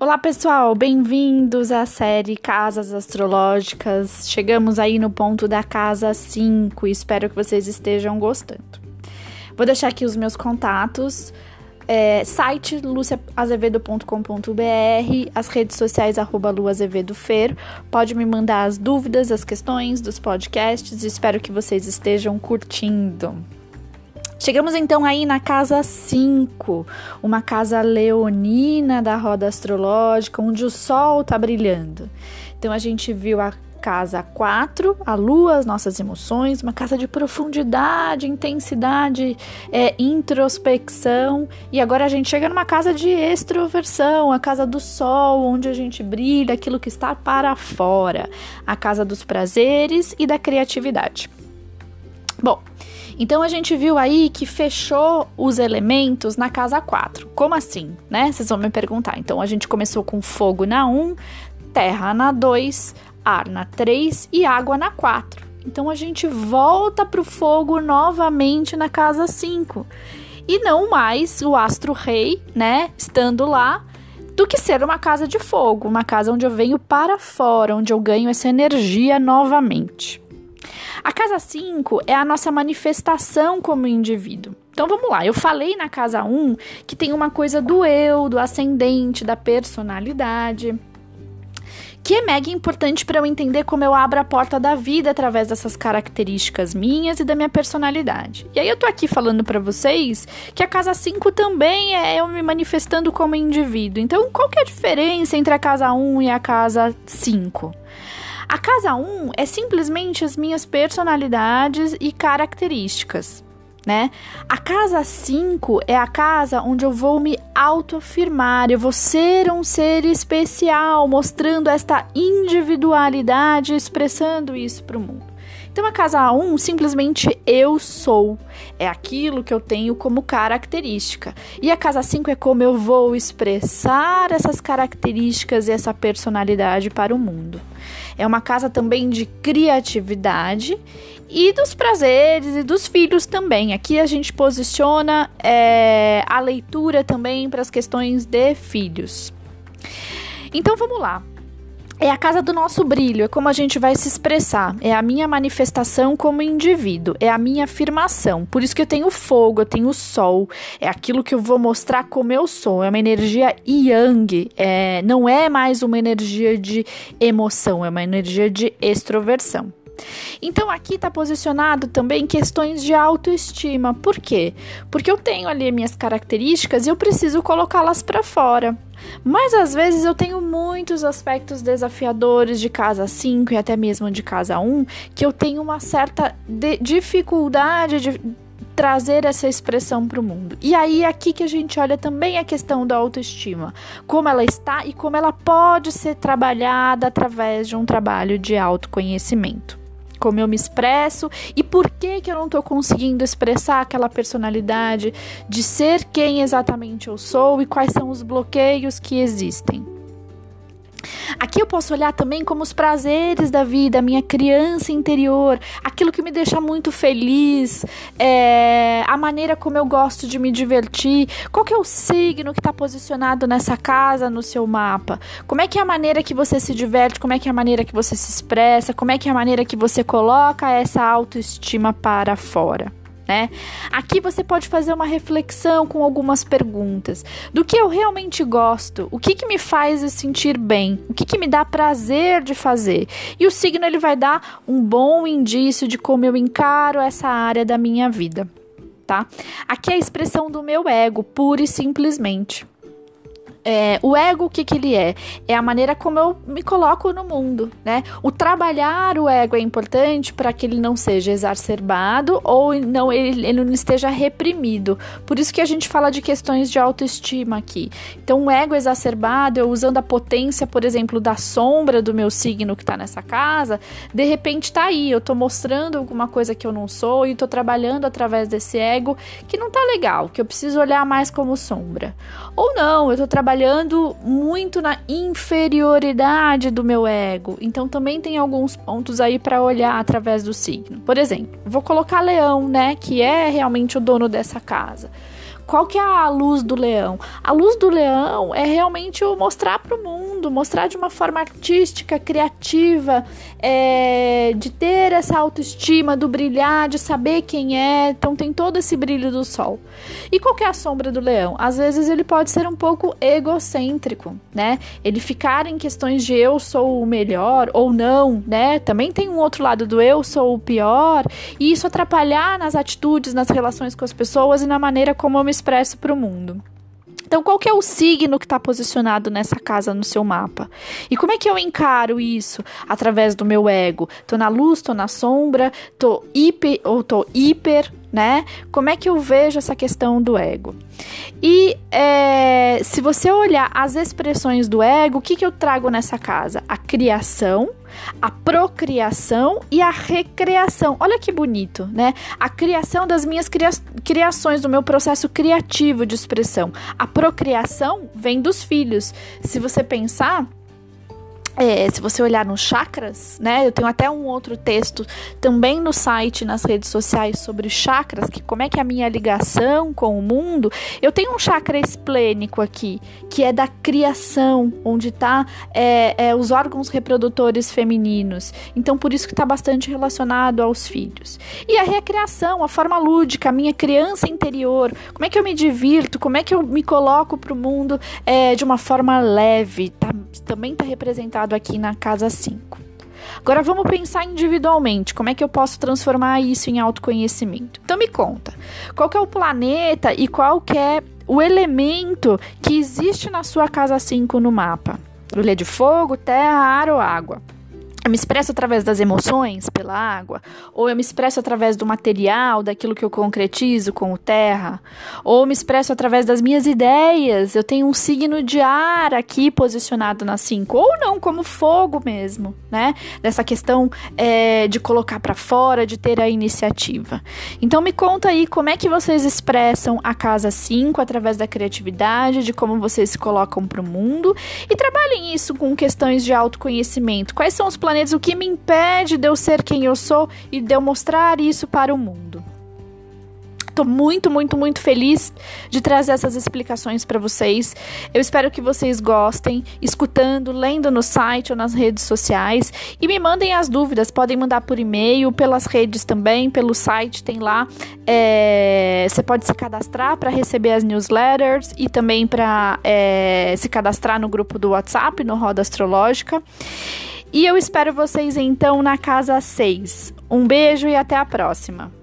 Olá pessoal, bem-vindos à série Casas Astrológicas. Chegamos aí no ponto da casa 5 e espero que vocês estejam gostando. Vou deixar aqui os meus contatos, é, site luciaazevedo.com.br, as redes sociais arroba luazevedofer. Pode me mandar as dúvidas, as questões dos podcasts, espero que vocês estejam curtindo. Chegamos então aí na casa 5, uma casa leonina da roda astrológica, onde o sol está brilhando. Então a gente viu a casa 4, a lua, as nossas emoções, uma casa de profundidade, intensidade, é, introspecção. E agora a gente chega numa casa de extroversão, a casa do sol, onde a gente brilha, aquilo que está para fora, a casa dos prazeres e da criatividade. Bom, então a gente viu aí que fechou os elementos na casa 4. Como assim, né? Vocês vão me perguntar. Então a gente começou com fogo na 1, terra na 2, ar na 3 e água na 4. Então a gente volta para o fogo novamente na casa 5. E não mais o astro rei, né, estando lá, do que ser uma casa de fogo, uma casa onde eu venho para fora, onde eu ganho essa energia novamente. A casa 5 é a nossa manifestação como indivíduo. Então vamos lá, eu falei na casa 1 um que tem uma coisa do eu, do ascendente, da personalidade que é mega importante para eu entender como eu abro a porta da vida através dessas características minhas e da minha personalidade. E aí eu tô aqui falando para vocês que a casa 5 também é eu me manifestando como indivíduo. Então, qual que é a diferença entre a casa 1 um e a casa 5? A casa 1 um é simplesmente as minhas personalidades e características. Né? A casa 5 é a casa onde eu vou me autoafirmar, eu vou ser um ser especial, mostrando esta individualidade, expressando isso para o mundo. Então, a casa 1 um, simplesmente eu sou. É aquilo que eu tenho como característica. E a casa 5 é como eu vou expressar essas características e essa personalidade para o mundo. É uma casa também de criatividade e dos prazeres e dos filhos também. Aqui a gente posiciona é, a leitura também para as questões de filhos. Então vamos lá. É a casa do nosso brilho, é como a gente vai se expressar, é a minha manifestação como indivíduo, é a minha afirmação. Por isso que eu tenho fogo, eu tenho sol, é aquilo que eu vou mostrar como eu sou. É uma energia yang, é, não é mais uma energia de emoção, é uma energia de extroversão. Então aqui está posicionado também questões de autoestima. Por quê? Porque eu tenho ali minhas características e eu preciso colocá-las para fora. Mas às vezes eu tenho muitos aspectos desafiadores de casa 5 e até mesmo de casa 1 um, que eu tenho uma certa dificuldade de trazer essa expressão para o mundo. E aí é aqui que a gente olha também a questão da autoestima, como ela está e como ela pode ser trabalhada através de um trabalho de autoconhecimento como eu me expresso e por que que eu não estou conseguindo expressar aquela personalidade de ser quem exatamente eu sou e quais são os bloqueios que existem. Aqui eu posso olhar também como os prazeres da vida, a minha criança interior, aquilo que me deixa muito feliz, é, a maneira como eu gosto de me divertir, qual que é o signo que está posicionado nessa casa no seu mapa, como é que é a maneira que você se diverte, como é que é a maneira que você se expressa, como é que é a maneira que você coloca essa autoestima para fora né? Aqui você pode fazer uma reflexão com algumas perguntas. Do que eu realmente gosto? O que, que me faz sentir bem? O que, que me dá prazer de fazer? E o signo ele vai dar um bom indício de como eu encaro essa área da minha vida, tá? Aqui é a expressão do meu ego, pura e simplesmente. É, o ego, o que, que ele é? É a maneira como eu me coloco no mundo, né? O trabalhar o ego é importante para que ele não seja exacerbado ou não ele, ele não esteja reprimido. Por isso que a gente fala de questões de autoestima aqui. Então, o ego exacerbado, eu usando a potência, por exemplo, da sombra do meu signo que está nessa casa, de repente está aí, eu estou mostrando alguma coisa que eu não sou e estou trabalhando através desse ego que não está legal, que eu preciso olhar mais como sombra. Ou não, eu estou trabalhando trabalhando muito na inferioridade do meu ego. Então também tem alguns pontos aí para olhar através do signo. Por exemplo, vou colocar Leão, né, que é realmente o dono dessa casa. qual que é a luz do leão? A luz do leão é realmente o mostrar para o mundo, mostrar de uma forma artística, criativa, é, de ter essa autoestima, do brilhar, de saber quem é. Então tem todo esse brilho do sol. E qual que é a sombra do leão? Às vezes ele pode ser um pouco egocêntrico, né? Ele ficar em questões de eu sou o melhor ou não, né? Também tem um outro lado do eu sou o pior, e isso atrapalhar nas atitudes, nas relações com as pessoas e na maneira como eu me expresso para o mundo. Então, qual que é o signo que está posicionado nessa casa no seu mapa? E como é que eu encaro isso através do meu ego? Tô na luz, tô na sombra, tô hiper ou tô hiper, né? Como é que eu vejo essa questão do ego? E é, se você olhar as expressões do ego, o que, que eu trago nessa casa? A criação, a procriação e a recreação. Olha que bonito, né? A criação das minhas cria criações, do meu processo criativo de expressão. A procriação vem dos filhos. Se você pensar, é, se você olhar nos chakras, né? Eu tenho até um outro texto também no site, nas redes sociais sobre chakras, que como é que é a minha ligação com o mundo. Eu tenho um chakra esplênico aqui, que é da criação, onde está é, é, os órgãos reprodutores femininos. Então, por isso que está bastante relacionado aos filhos. E a recreação, a forma lúdica, a minha criança interior, como é que eu me divirto, como é que eu me coloco para o mundo é, de uma forma leve, tá, também está representado aqui na casa 5. Agora vamos pensar individualmente, como é que eu posso transformar isso em autoconhecimento? Então me conta, qual é o planeta e qual é o elemento que existe na sua casa 5 no mapa? Ele é de fogo, terra, ar ou água? Eu me expresso através das emoções pela água, ou eu me expresso através do material, daquilo que eu concretizo com o terra, ou eu me expresso através das minhas ideias. Eu tenho um signo de ar aqui posicionado na 5, ou não, como fogo mesmo, né? Dessa questão é, de colocar para fora, de ter a iniciativa. Então me conta aí como é que vocês expressam a casa 5 através da criatividade, de como vocês se colocam para o mundo e trabalhem isso com questões de autoconhecimento. Quais são os planetas planetas, o que me impede de eu ser quem eu sou e de eu mostrar isso para o mundo. Tô muito, muito, muito feliz de trazer essas explicações para vocês. Eu espero que vocês gostem, escutando, lendo no site ou nas redes sociais. E me mandem as dúvidas, podem mandar por e-mail, pelas redes também, pelo site, tem lá. É, você pode se cadastrar para receber as newsletters e também para é, se cadastrar no grupo do WhatsApp, no Roda Astrológica. E eu espero vocês então na casa 6. Um beijo e até a próxima!